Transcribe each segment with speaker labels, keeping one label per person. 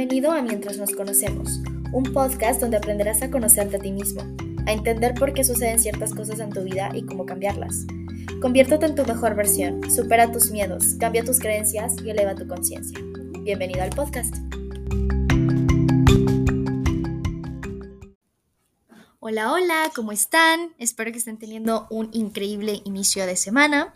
Speaker 1: Bienvenido a Mientras nos conocemos, un podcast donde aprenderás a conocerte a ti mismo, a entender por qué suceden ciertas cosas en tu vida y cómo cambiarlas. Conviértete en tu mejor versión, supera tus miedos, cambia tus creencias y eleva tu conciencia. Bienvenido al podcast. Hola, hola, ¿cómo están? Espero que estén teniendo un increíble inicio de semana.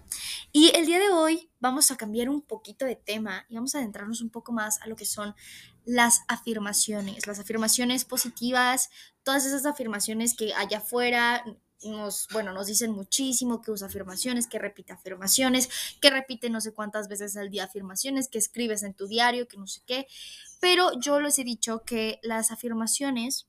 Speaker 1: Y el día de hoy vamos a cambiar un poquito de tema y vamos a adentrarnos un poco más a lo que son las afirmaciones, las afirmaciones positivas, todas esas afirmaciones que allá afuera nos, bueno, nos dicen muchísimo que usa afirmaciones, que repite afirmaciones, que repite no sé cuántas veces al día afirmaciones, que escribes en tu diario, que no sé qué. Pero yo les he dicho que las afirmaciones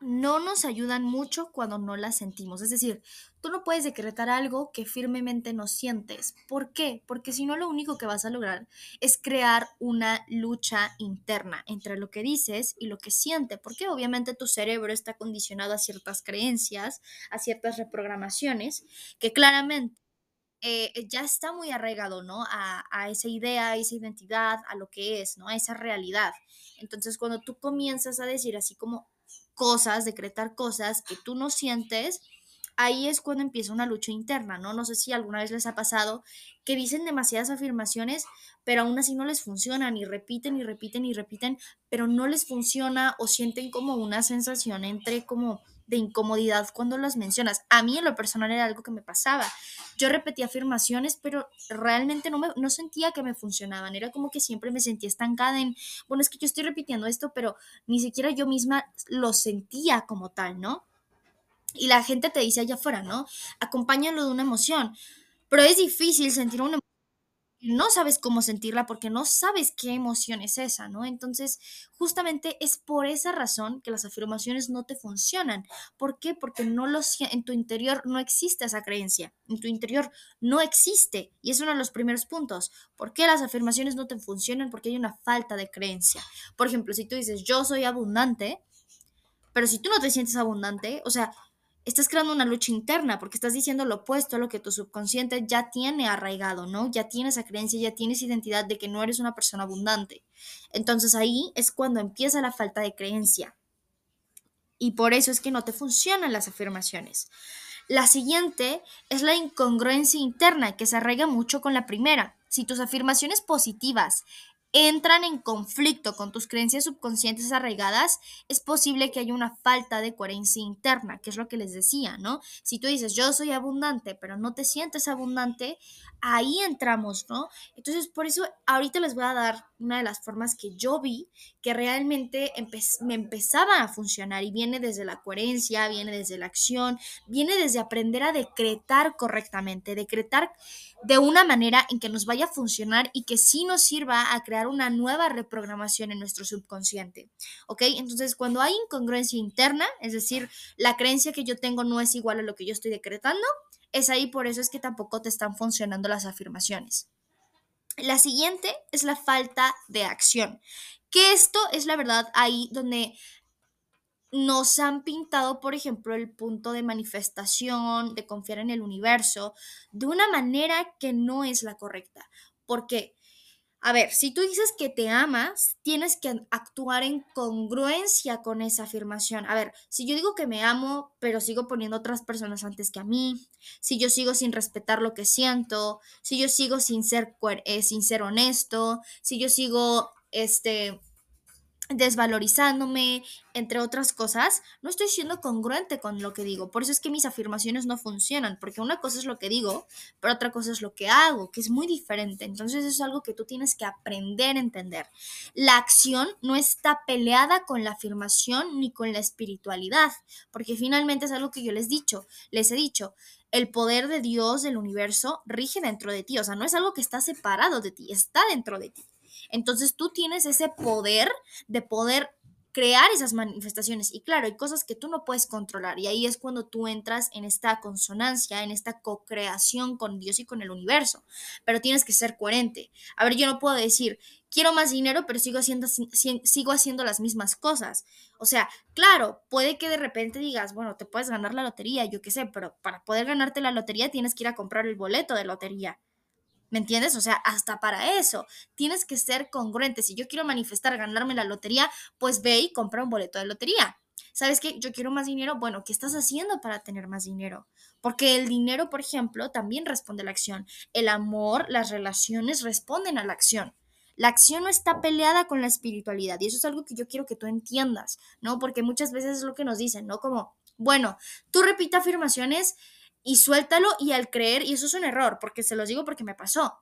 Speaker 1: no nos ayudan mucho cuando no las sentimos. Es decir, tú no puedes decretar algo que firmemente no sientes. ¿Por qué? Porque si no, lo único que vas a lograr es crear una lucha interna entre lo que dices y lo que siente. Porque obviamente tu cerebro está condicionado a ciertas creencias, a ciertas reprogramaciones, que claramente eh, ya está muy arraigado, ¿no? A, a, esa idea, a esa identidad, a lo que es, ¿no? A esa realidad. Entonces, cuando tú comienzas a decir así como, cosas, decretar cosas que tú no sientes, ahí es cuando empieza una lucha interna, ¿no? No sé si alguna vez les ha pasado que dicen demasiadas afirmaciones, pero aún así no les funcionan y repiten y repiten y repiten, pero no les funciona o sienten como una sensación entre como de incomodidad cuando las mencionas. A mí en lo personal era algo que me pasaba. Yo repetía afirmaciones, pero realmente no, me, no sentía que me funcionaban. Era como que siempre me sentía estancada en, bueno, es que yo estoy repitiendo esto, pero ni siquiera yo misma lo sentía como tal, ¿no? Y la gente te dice allá afuera, ¿no? Acompáñalo de una emoción. Pero es difícil sentir una emoción no sabes cómo sentirla porque no sabes qué emoción es esa, ¿no? Entonces, justamente es por esa razón que las afirmaciones no te funcionan. ¿Por qué? Porque no lo en tu interior no existe esa creencia, en tu interior no existe y es uno de los primeros puntos. ¿Por qué las afirmaciones no te funcionan? Porque hay una falta de creencia. Por ejemplo, si tú dices, "Yo soy abundante", pero si tú no te sientes abundante, o sea, estás creando una lucha interna porque estás diciendo lo opuesto a lo que tu subconsciente ya tiene arraigado, ¿no? Ya tienes esa creencia, ya tienes identidad de que no eres una persona abundante. Entonces ahí es cuando empieza la falta de creencia. Y por eso es que no te funcionan las afirmaciones. La siguiente es la incongruencia interna, que se arraiga mucho con la primera. Si tus afirmaciones positivas entran en conflicto con tus creencias subconscientes arraigadas, es posible que haya una falta de coherencia interna, que es lo que les decía, ¿no? Si tú dices, yo soy abundante, pero no te sientes abundante, ahí entramos, ¿no? Entonces, por eso ahorita les voy a dar una de las formas que yo vi que realmente me empezaba a funcionar y viene desde la coherencia, viene desde la acción, viene desde aprender a decretar correctamente, decretar de una manera en que nos vaya a funcionar y que sí nos sirva a crear una nueva reprogramación en nuestro subconsciente, ¿ok? Entonces, cuando hay incongruencia interna, es decir, la creencia que yo tengo no es igual a lo que yo estoy decretando, es ahí por eso es que tampoco te están funcionando las afirmaciones. La siguiente es la falta de acción, que esto es la verdad ahí donde nos han pintado, por ejemplo, el punto de manifestación, de confiar en el universo, de una manera que no es la correcta. ¿Por qué? A ver, si tú dices que te amas, tienes que actuar en congruencia con esa afirmación. A ver, si yo digo que me amo, pero sigo poniendo otras personas antes que a mí, si yo sigo sin respetar lo que siento, si yo sigo sin ser, eh, sin ser honesto, si yo sigo, este, desvalorizándome, entre otras cosas, no estoy siendo congruente con lo que digo. Por eso es que mis afirmaciones no funcionan, porque una cosa es lo que digo, pero otra cosa es lo que hago, que es muy diferente. Entonces es algo que tú tienes que aprender a entender. La acción no está peleada con la afirmación ni con la espiritualidad, porque finalmente es algo que yo les he dicho, les he dicho, el poder de Dios, del universo, rige dentro de ti, o sea, no es algo que está separado de ti, está dentro de ti. Entonces tú tienes ese poder de poder crear esas manifestaciones. Y claro, hay cosas que tú no puedes controlar y ahí es cuando tú entras en esta consonancia, en esta co-creación con Dios y con el universo. Pero tienes que ser coherente. A ver, yo no puedo decir, quiero más dinero, pero sigo haciendo, sigo haciendo las mismas cosas. O sea, claro, puede que de repente digas, bueno, te puedes ganar la lotería, yo qué sé, pero para poder ganarte la lotería tienes que ir a comprar el boleto de lotería. ¿Me entiendes? O sea, hasta para eso tienes que ser congruente. Si yo quiero manifestar ganarme la lotería, pues ve y compra un boleto de lotería. ¿Sabes qué? Yo quiero más dinero. Bueno, ¿qué estás haciendo para tener más dinero? Porque el dinero, por ejemplo, también responde a la acción. El amor, las relaciones responden a la acción. La acción no está peleada con la espiritualidad y eso es algo que yo quiero que tú entiendas, ¿no? Porque muchas veces es lo que nos dicen, ¿no? Como, bueno, tú repita afirmaciones y suéltalo y al creer, y eso es un error, porque se los digo porque me pasó.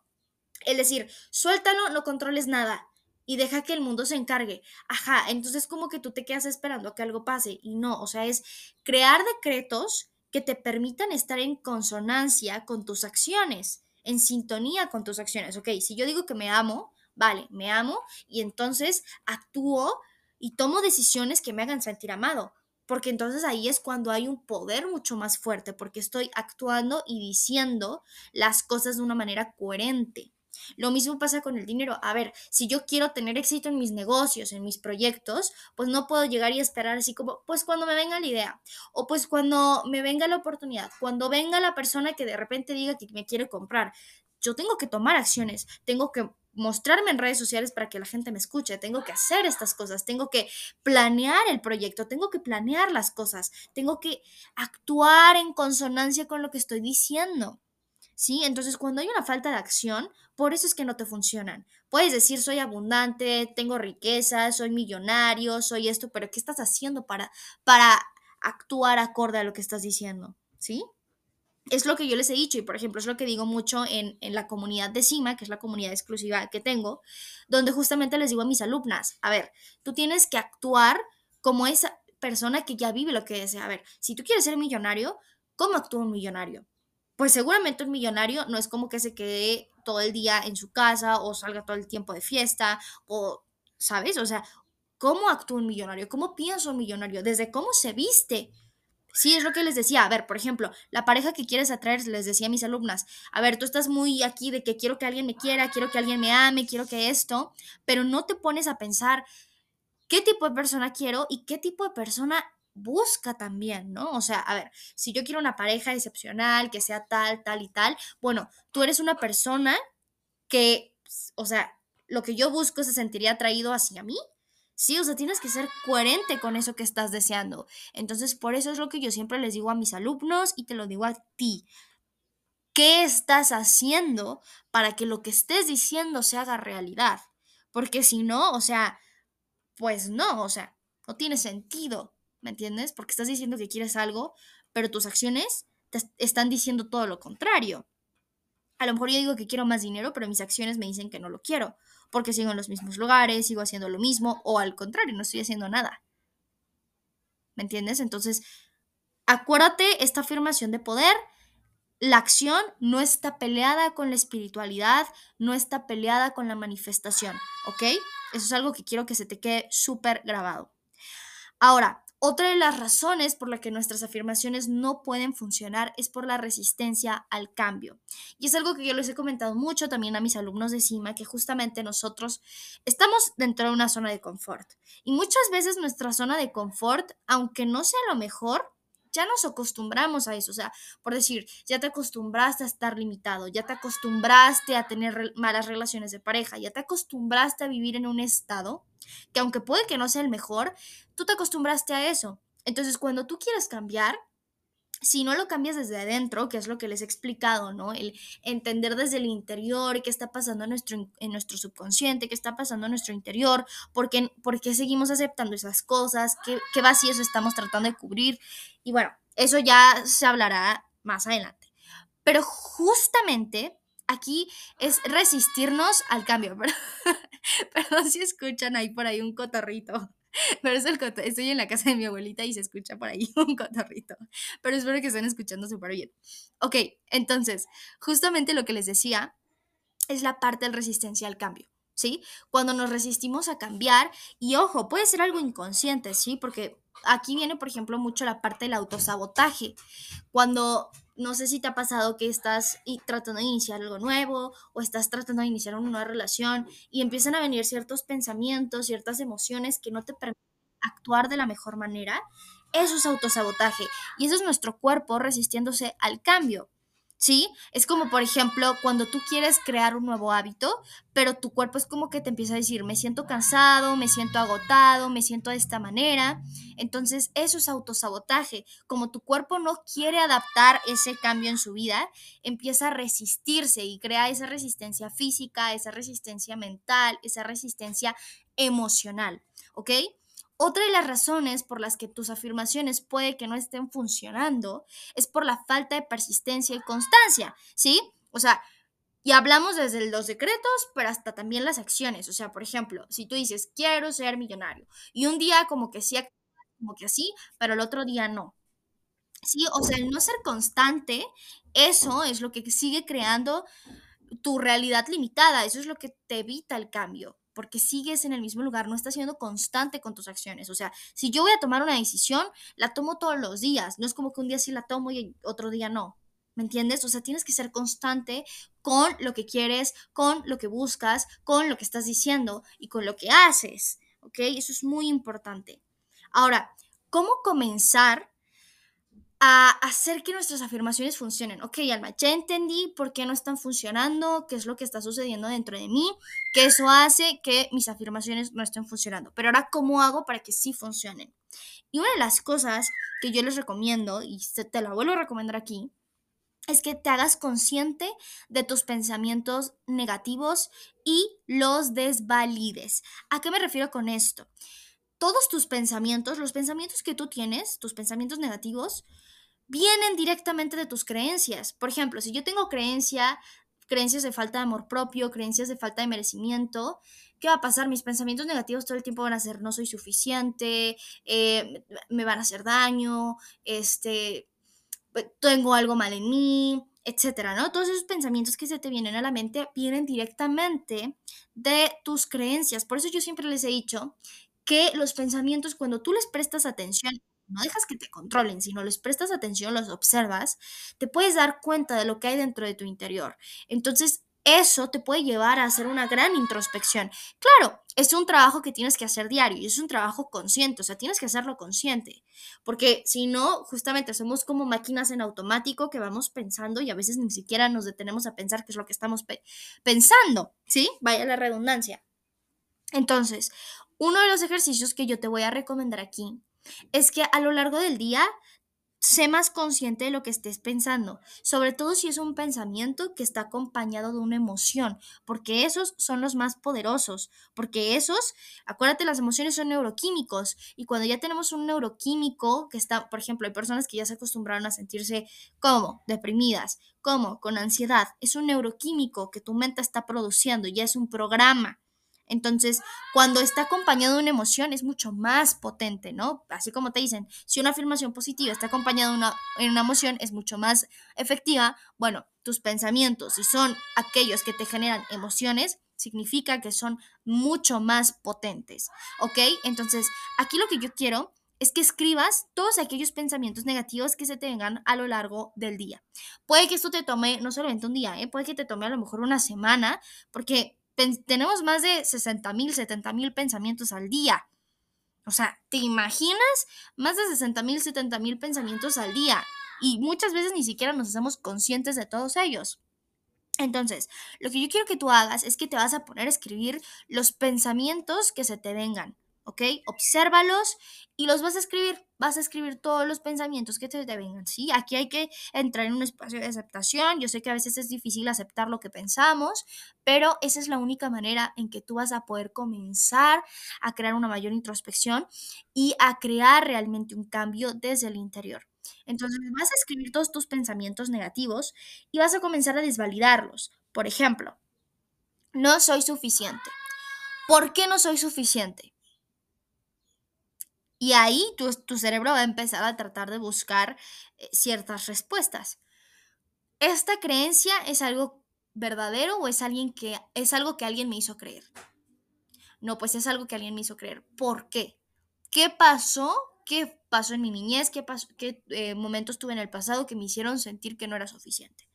Speaker 1: Es decir, suéltalo, no controles nada y deja que el mundo se encargue. Ajá, entonces como que tú te quedas esperando a que algo pase y no, o sea, es crear decretos que te permitan estar en consonancia con tus acciones, en sintonía con tus acciones. Ok, si yo digo que me amo, vale, me amo y entonces actúo y tomo decisiones que me hagan sentir amado porque entonces ahí es cuando hay un poder mucho más fuerte, porque estoy actuando y diciendo las cosas de una manera coherente. Lo mismo pasa con el dinero. A ver, si yo quiero tener éxito en mis negocios, en mis proyectos, pues no puedo llegar y esperar así como, pues cuando me venga la idea, o pues cuando me venga la oportunidad, cuando venga la persona que de repente diga que me quiere comprar. Yo tengo que tomar acciones, tengo que mostrarme en redes sociales para que la gente me escuche, tengo que hacer estas cosas, tengo que planear el proyecto, tengo que planear las cosas, tengo que actuar en consonancia con lo que estoy diciendo. ¿Sí? Entonces, cuando hay una falta de acción, por eso es que no te funcionan. Puedes decir, soy abundante, tengo riqueza, soy millonario, soy esto, pero ¿qué estás haciendo para, para actuar acorde a lo que estás diciendo? ¿Sí? Es lo que yo les he dicho y por ejemplo es lo que digo mucho en, la comunidad de CIMA, que es la comunidad exclusiva que tengo, donde justamente les digo a mis alumnas, a ver, tú tienes que actuar como esa persona que ya vive lo que desea. A ver, si tú quieres ser millonario, ¿cómo actúa un millonario? Pues seguramente un millonario no es como que se quede todo el día en su casa o salga todo el tiempo de fiesta o, ¿sabes? O sea, ¿cómo actúa un millonario? ¿Cómo piensa un millonario? Desde cómo se viste Sí, es lo que les decía. A ver, por ejemplo, la pareja que quieres atraer, les decía a mis alumnas, a ver, tú estás muy aquí de que quiero que alguien me quiera, quiero que alguien me ame, quiero que esto, pero no te pones a pensar qué tipo de persona quiero y qué tipo de persona busca también, ¿no? O sea, a ver, si yo quiero una pareja excepcional, que sea tal, tal y tal, bueno, tú eres una persona que, o sea, lo que yo busco se sentiría atraído hacia mí Sí, o sea, tienes que ser coherente con eso que estás deseando. Entonces, por eso es lo que yo siempre les digo a mis alumnos y te lo digo a ti. ¿Qué estás haciendo para que lo que estés diciendo se haga realidad? Porque si no, o sea, pues no, o sea, no tiene sentido, ¿me entiendes? Porque estás diciendo que quieres algo, pero tus acciones te están diciendo todo lo contrario. A lo mejor yo digo que quiero más dinero, pero mis acciones me dicen que no lo quiero porque sigo en los mismos lugares, sigo haciendo lo mismo, o al contrario, no estoy haciendo nada. ¿Me entiendes? Entonces, acuérdate esta afirmación de poder. La acción no está peleada con la espiritualidad, no está peleada con la manifestación, ¿ok? Eso es algo que quiero que se te quede súper grabado. Ahora, otra de las razones por las que nuestras afirmaciones no pueden funcionar es por la resistencia al cambio. Y es algo que yo les he comentado mucho también a mis alumnos de CIMA, que justamente nosotros estamos dentro de una zona de confort. Y muchas veces nuestra zona de confort, aunque no sea lo mejor, ya nos acostumbramos a eso. O sea, por decir, ya te acostumbraste a estar limitado, ya te acostumbraste a tener malas relaciones de pareja, ya te acostumbraste a vivir en un estado que aunque puede que no sea el mejor, tú te acostumbraste a eso. Entonces, cuando tú quieres cambiar, si no lo cambias desde adentro, que es lo que les he explicado, ¿no? El entender desde el interior qué está pasando en nuestro, en nuestro subconsciente, qué está pasando en nuestro interior, por qué, por qué seguimos aceptando esas cosas, qué, qué vacíos estamos tratando de cubrir. Y bueno, eso ya se hablará más adelante. Pero justamente aquí es resistirnos al cambio. Perdón si escuchan ahí por ahí un cotorrito. Pero es el estoy en la casa de mi abuelita y se escucha por ahí un cotorrito. Pero espero que estén escuchando súper bien. Ok, entonces, justamente lo que les decía es la parte del resistencia al cambio. ¿Sí? Cuando nos resistimos a cambiar, y ojo, puede ser algo inconsciente, ¿sí? Porque aquí viene, por ejemplo, mucho la parte del autosabotaje. Cuando no sé si te ha pasado que estás tratando de iniciar algo nuevo o estás tratando de iniciar una nueva relación y empiezan a venir ciertos pensamientos, ciertas emociones que no te permiten actuar de la mejor manera. Eso es autosabotaje y eso es nuestro cuerpo resistiéndose al cambio. ¿Sí? Es como, por ejemplo, cuando tú quieres crear un nuevo hábito, pero tu cuerpo es como que te empieza a decir, me siento cansado, me siento agotado, me siento de esta manera. Entonces, eso es autosabotaje. Como tu cuerpo no quiere adaptar ese cambio en su vida, empieza a resistirse y crea esa resistencia física, esa resistencia mental, esa resistencia emocional, ¿ok? Otra de las razones por las que tus afirmaciones puede que no estén funcionando es por la falta de persistencia y constancia, ¿sí? O sea, y hablamos desde los decretos, pero hasta también las acciones. O sea, por ejemplo, si tú dices, quiero ser millonario, y un día como que sí, como que sí, pero el otro día no. Sí, o sea, el no ser constante, eso es lo que sigue creando tu realidad limitada, eso es lo que te evita el cambio porque sigues en el mismo lugar, no estás siendo constante con tus acciones. O sea, si yo voy a tomar una decisión, la tomo todos los días, no es como que un día sí la tomo y otro día no. ¿Me entiendes? O sea, tienes que ser constante con lo que quieres, con lo que buscas, con lo que estás diciendo y con lo que haces. ¿Ok? Eso es muy importante. Ahora, ¿cómo comenzar a hacer que nuestras afirmaciones funcionen. Ok, Alma, ya entendí por qué no están funcionando, qué es lo que está sucediendo dentro de mí, que eso hace que mis afirmaciones no estén funcionando. Pero ahora, ¿cómo hago para que sí funcionen? Y una de las cosas que yo les recomiendo, y te la vuelvo a recomendar aquí, es que te hagas consciente de tus pensamientos negativos y los desvalides. ¿A qué me refiero con esto? Todos tus pensamientos, los pensamientos que tú tienes, tus pensamientos negativos, vienen directamente de tus creencias. Por ejemplo, si yo tengo creencia, creencias de falta de amor propio, creencias de falta de merecimiento, ¿qué va a pasar? Mis pensamientos negativos todo el tiempo van a ser no soy suficiente, eh, me van a hacer daño, este, pues, tengo algo mal en mí, etcétera, ¿no? Todos esos pensamientos que se te vienen a la mente vienen directamente de tus creencias. Por eso yo siempre les he dicho que los pensamientos, cuando tú les prestas atención, no dejas que te controlen, sino les prestas atención, los observas, te puedes dar cuenta de lo que hay dentro de tu interior. Entonces, eso te puede llevar a hacer una gran introspección. Claro, es un trabajo que tienes que hacer diario y es un trabajo consciente, o sea, tienes que hacerlo consciente, porque si no, justamente somos como máquinas en automático que vamos pensando y a veces ni siquiera nos detenemos a pensar qué es lo que estamos pensando, ¿sí? Vaya la redundancia. Entonces, uno de los ejercicios que yo te voy a recomendar aquí es que a lo largo del día sé más consciente de lo que estés pensando, sobre todo si es un pensamiento que está acompañado de una emoción, porque esos son los más poderosos, porque esos, acuérdate, las emociones son neuroquímicos y cuando ya tenemos un neuroquímico que está, por ejemplo, hay personas que ya se acostumbraron a sentirse como deprimidas, como con ansiedad, es un neuroquímico que tu mente está produciendo, ya es un programa. Entonces, cuando está acompañado de una emoción es mucho más potente, ¿no? Así como te dicen, si una afirmación positiva está acompañada de una, emoción es mucho más efectiva. Bueno, tus pensamientos, si son aquellos que te generan emociones, significa que son mucho más potentes, ¿ok? Entonces, aquí lo que yo quiero es que escribas todos aquellos pensamientos negativos que se te vengan a lo largo del día. Puede que esto te tome no solamente un día, ¿eh? puede que te tome a lo mejor una semana, porque tenemos más de 60 mil, 70 mil pensamientos al día. O sea, ¿te imaginas? Más de 60 mil, 70 mil pensamientos al día. Y muchas veces ni siquiera nos hacemos conscientes de todos ellos. Entonces, lo que yo quiero que tú hagas es que te vas a poner a escribir los pensamientos que se te vengan. ¿Ok? Obsérvalos y los vas a escribir. Vas a escribir todos los pensamientos que te, vengan, ¿sí? Aquí hay que entrar en un espacio de aceptación. Yo sé que a veces es difícil aceptar lo que pensamos, pero esa es la única manera en que tú vas a poder comenzar a crear una mayor introspección y a crear realmente un cambio desde el interior. Entonces vas a escribir todos tus pensamientos negativos y vas a comenzar a desvalidarlos. Por ejemplo, no soy suficiente. ¿Por qué no soy suficiente? Y ahí tu, tu cerebro va a empezar a tratar de buscar eh, ciertas respuestas. ¿Esta creencia es algo verdadero o es, alguien que, es algo que alguien me hizo creer? No, pues es algo que alguien me hizo creer. ¿Por qué? ¿Qué pasó? ¿Qué pasó en mi niñez? ¿Qué, pasó, qué eh, momentos tuve en el pasado que me hicieron sentir que no era suficiente?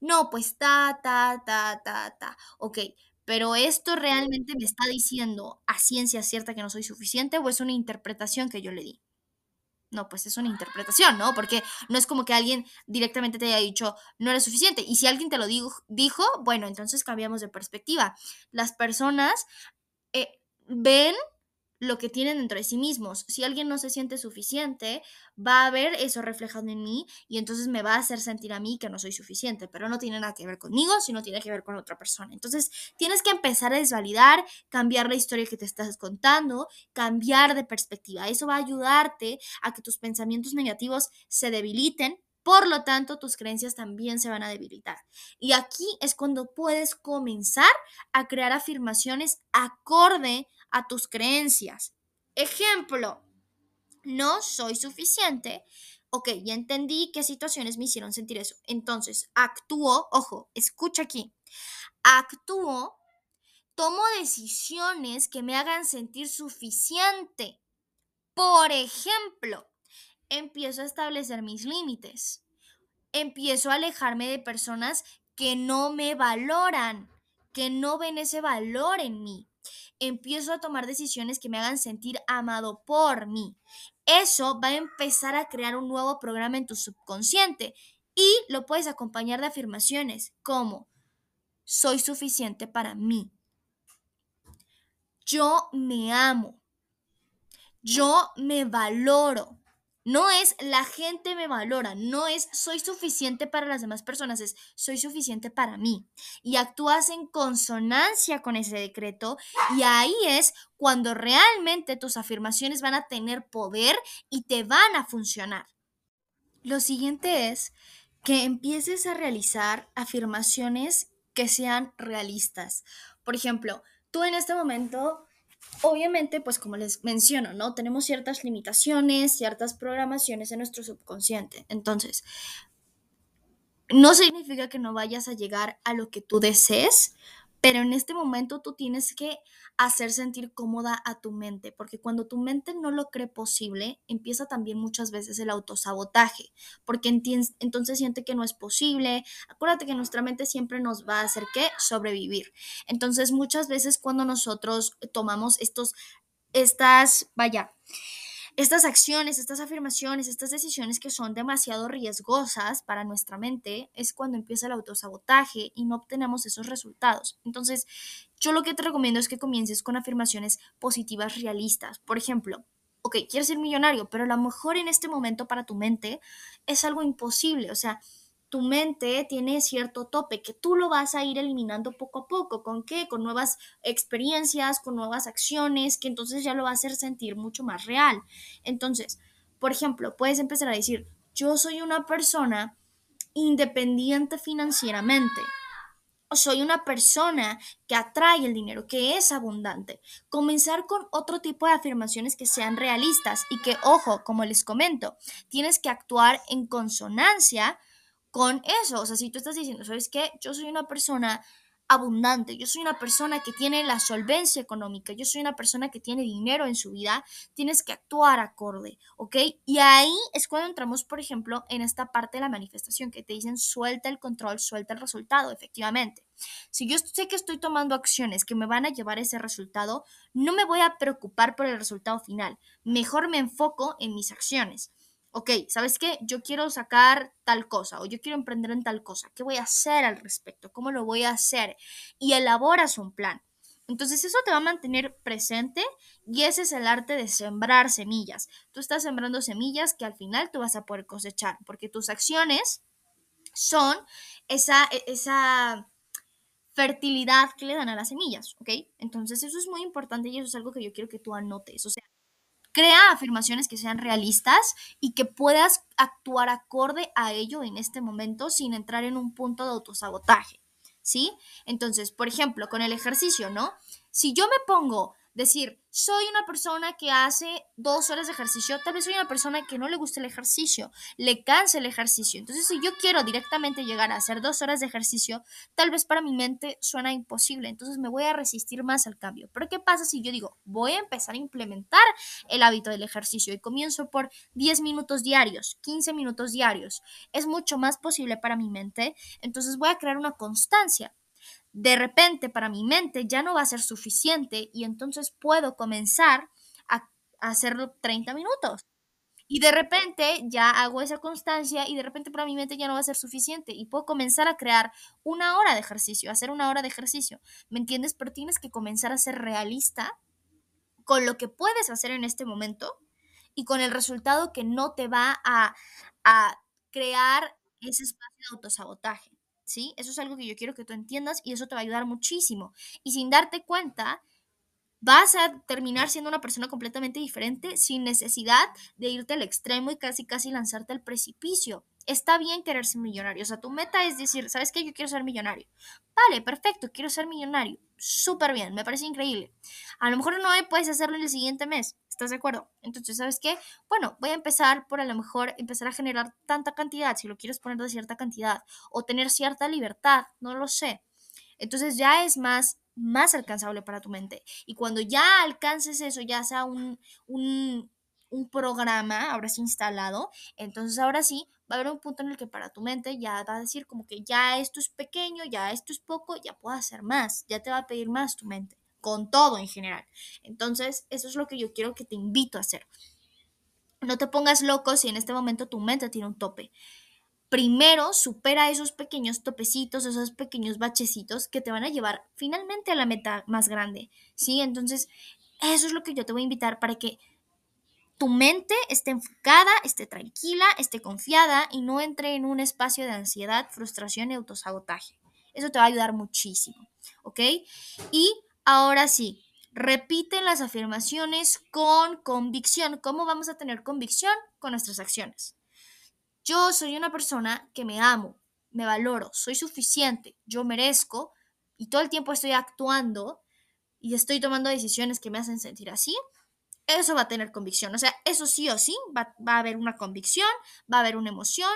Speaker 1: No, pues ta, ta, ta, ta, ta. Ok, pero esto realmente me está diciendo a ciencia cierta que no soy suficiente o es una interpretación que yo le di. No, pues es una interpretación, ¿no? Porque no es como que alguien directamente te haya dicho, no eres suficiente. Y si alguien te lo dijo, dijo bueno, entonces cambiamos de perspectiva. Las personas eh, ven lo que tienen dentro de sí mismos. Si alguien no se siente suficiente, va a ver eso reflejado en mí y entonces me va a hacer sentir a mí que no soy suficiente, pero no tiene nada que ver conmigo, sino tiene que ver con otra persona. Entonces, tienes que empezar a desvalidar, cambiar la historia que te estás contando, cambiar de perspectiva. Eso va a ayudarte a que tus pensamientos negativos se debiliten. Por lo tanto, tus creencias también se van a debilitar. Y aquí es cuando puedes comenzar a crear afirmaciones acorde a tus creencias. Ejemplo, no soy suficiente. Ok, ya entendí qué situaciones me hicieron sentir eso. Entonces, actúo, ojo, escucha aquí, actúo, tomo decisiones que me hagan sentir suficiente. Por ejemplo, empiezo a establecer mis límites. Empiezo a alejarme de personas que no me valoran, que no ven ese valor en mí empiezo a tomar decisiones que me hagan sentir amado por mí. Eso va a empezar a crear un nuevo programa en tu subconsciente y lo puedes acompañar de afirmaciones como soy suficiente para mí. Yo me amo. Yo me valoro. No es la gente me valora, no es soy suficiente para las demás personas, es soy suficiente para mí. Y actúas en consonancia con ese decreto y ahí es cuando realmente tus afirmaciones van a tener poder y te van a funcionar. Lo siguiente es que empieces a realizar afirmaciones que sean realistas. Por ejemplo, tú en este momento obviamente, pues como les menciono, ¿no? Tenemos ciertas limitaciones, ciertas programaciones en nuestro subconsciente. Entonces, no significa que no vayas a llegar a lo que tú desees, pero en este momento tú tienes que hacer sentir cómoda a tu mente, porque cuando tu mente no lo cree posible, empieza también muchas veces el autosabotaje, porque entonces siente que no es posible. Acuérdate que nuestra mente siempre nos va a hacer que sobrevivir. Entonces muchas veces cuando nosotros tomamos estos, estas, vaya, estas acciones, estas afirmaciones, estas decisiones que son demasiado riesgosas para nuestra mente es cuando empieza el autosabotaje y no obtenemos esos resultados. Entonces, yo lo que te recomiendo es que comiences con afirmaciones positivas realistas. Por ejemplo, ok, quieres ser millonario, pero a lo mejor en este momento para tu mente es algo imposible. O sea, tu mente tiene cierto tope que tú lo vas a ir eliminando poco a poco. ¿Con qué? Con nuevas experiencias, con nuevas acciones, que entonces ya lo va a hacer sentir mucho más real. Entonces, por ejemplo, puedes empezar a decir, yo soy una persona independiente financieramente. Soy una persona que atrae el dinero, que es abundante. Comenzar con otro tipo de afirmaciones que sean realistas y que, ojo, como les comento, tienes que actuar en consonancia con eso. O sea, si tú estás diciendo, ¿sabes qué? Yo soy una persona abundante, yo soy una persona que tiene la solvencia económica, yo soy una persona que tiene dinero en su vida, tienes que actuar acorde, ¿ok? Y ahí es cuando entramos, por ejemplo, en esta parte de la manifestación, que te dicen suelta el control, suelta el resultado, efectivamente. Si yo sé que estoy tomando acciones que me van a llevar a ese resultado, no me voy a preocupar por el resultado final, mejor me enfoco en mis acciones ok, ¿sabes qué? Yo quiero sacar tal cosa o yo quiero emprender en tal cosa. ¿Qué voy a hacer al respecto? ¿Cómo lo voy a hacer? Y elaboras un plan. Entonces eso te va a mantener presente y ese es el arte de sembrar semillas. Tú estás sembrando semillas que al final tú vas a poder cosechar porque tus acciones son esa, e, esa fertilidad que le dan a las semillas, ¿ok? Entonces eso es muy importante y eso es algo que yo quiero que tú anotes. O sea, Crea afirmaciones que sean realistas y que puedas actuar acorde a ello en este momento sin entrar en un punto de autosabotaje, ¿sí? Entonces, por ejemplo, con el ejercicio, ¿no? Si yo me pongo decir, soy una persona que hace dos horas de ejercicio, tal vez soy una persona que no le gusta el ejercicio, le cansa el ejercicio. Entonces, si yo quiero directamente llegar a hacer dos horas de ejercicio, tal vez para mi mente suena imposible. Entonces, me voy a resistir más al cambio. Pero, ¿qué pasa si yo digo, voy a empezar a implementar el hábito del ejercicio y comienzo por 10 minutos diarios, 15 minutos diarios? Es mucho más posible para mi mente. Entonces, voy a crear una constancia de repente para mi mente ya no va a ser suficiente y entonces puedo comenzar a, hacerlo 30 minutos. Y de repente ya hago esa constancia y de repente para mi mente ya no va a ser suficiente y puedo comenzar a crear una hora de ejercicio, hacer una hora de ejercicio. ¿Me entiendes? Pero tienes que comenzar a ser realista con lo que puedes hacer en este momento y con el resultado que no te va a, a crear ese espacio de autosabotaje. ¿Sí? Eso es algo que yo quiero que tú entiendas y eso te va a ayudar muchísimo. Y sin darte cuenta, vas a terminar siendo una persona completamente diferente sin necesidad de irte al extremo y casi casi lanzarte al precipicio. Está bien querer ser millonario, o sea, tu meta es decir, ¿sabes qué? Yo quiero ser millonario. Vale, perfecto, quiero ser millonario. Súper bien, me parece increíble. A lo mejor no puedes hacerlo en el siguiente mes, ¿estás de acuerdo? Entonces, ¿sabes qué? Bueno, voy a empezar por a lo mejor empezar a generar tanta cantidad, si lo quieres poner de cierta cantidad, o tener cierta libertad, no lo sé. Entonces ya es más más alcanzable para tu mente. Y cuando ya alcances eso, ya sea un, un, un programa, ahora sí instalado, entonces ahora sí va a haber un punto en el que para tu mente ya va a decir como que ya esto es pequeño, ya esto es poco, ya puedo hacer más, ya te va a pedir más tu mente, con todo en general. Entonces, eso es lo que yo quiero que te invito a hacer. No te pongas loco si en este momento tu mente tiene un tope primero supera esos pequeños topecitos, esos pequeños bachecitos que te van a llevar finalmente a la meta más grande, ¿sí? Entonces, eso es lo que yo te voy a invitar para que tu mente esté enfocada, esté tranquila, esté confiada y no entre en un espacio de ansiedad, frustración y autosabotaje. Eso te va a ayudar muchísimo, ¿ok? Y ahora sí, repite las afirmaciones con convicción. ¿Cómo vamos a tener convicción? Con nuestras acciones. Yo soy una persona que me amo, me valoro, soy suficiente, yo merezco y todo el tiempo estoy actuando y estoy tomando decisiones que me hacen sentir así, eso va a tener convicción. O sea, eso sí o sí, va, a haber una convicción, va a haber una emoción,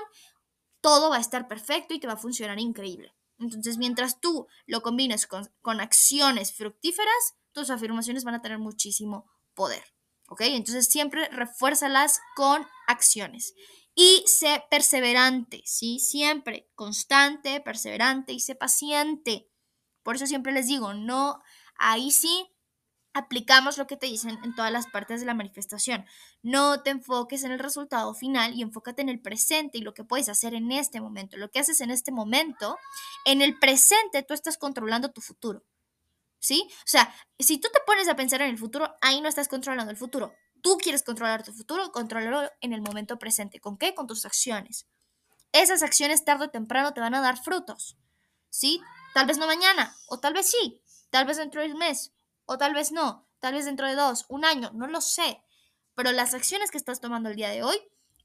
Speaker 1: todo va a estar perfecto y te va a funcionar increíble. Entonces, mientras tú lo combines con, con acciones fructíferas, tus afirmaciones van a tener muchísimo poder. ¿Ok? Entonces, siempre refuérzalas con acciones y sé perseverante, ¿sí? Siempre constante, perseverante y sé paciente. Por eso siempre les digo, no, ahí sí aplicamos lo que te dicen en todas las partes de la manifestación. No te enfoques en el resultado final y enfócate en el presente y lo que puedes hacer en este momento. Lo que haces en este momento, en el presente tú estás controlando tu futuro. ¿Sí? O sea, si tú te pones a pensar en el futuro, ahí no estás controlando el futuro. Tú quieres controlar tu futuro, controlarlo en el momento presente. ¿Con qué? Con tus acciones. Esas acciones tarde o temprano te van a dar frutos. ¿Sí? Tal vez no mañana, o tal vez sí, tal vez dentro del mes, o tal vez no, tal vez dentro de dos, un año, no lo sé. Pero las acciones que estás tomando el día de hoy,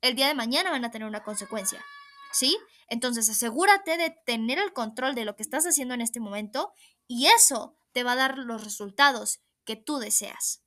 Speaker 1: el día de mañana van a tener una consecuencia. ¿Sí? Entonces asegúrate de tener el control de lo que estás haciendo en este momento y eso te va a dar los resultados que tú deseas.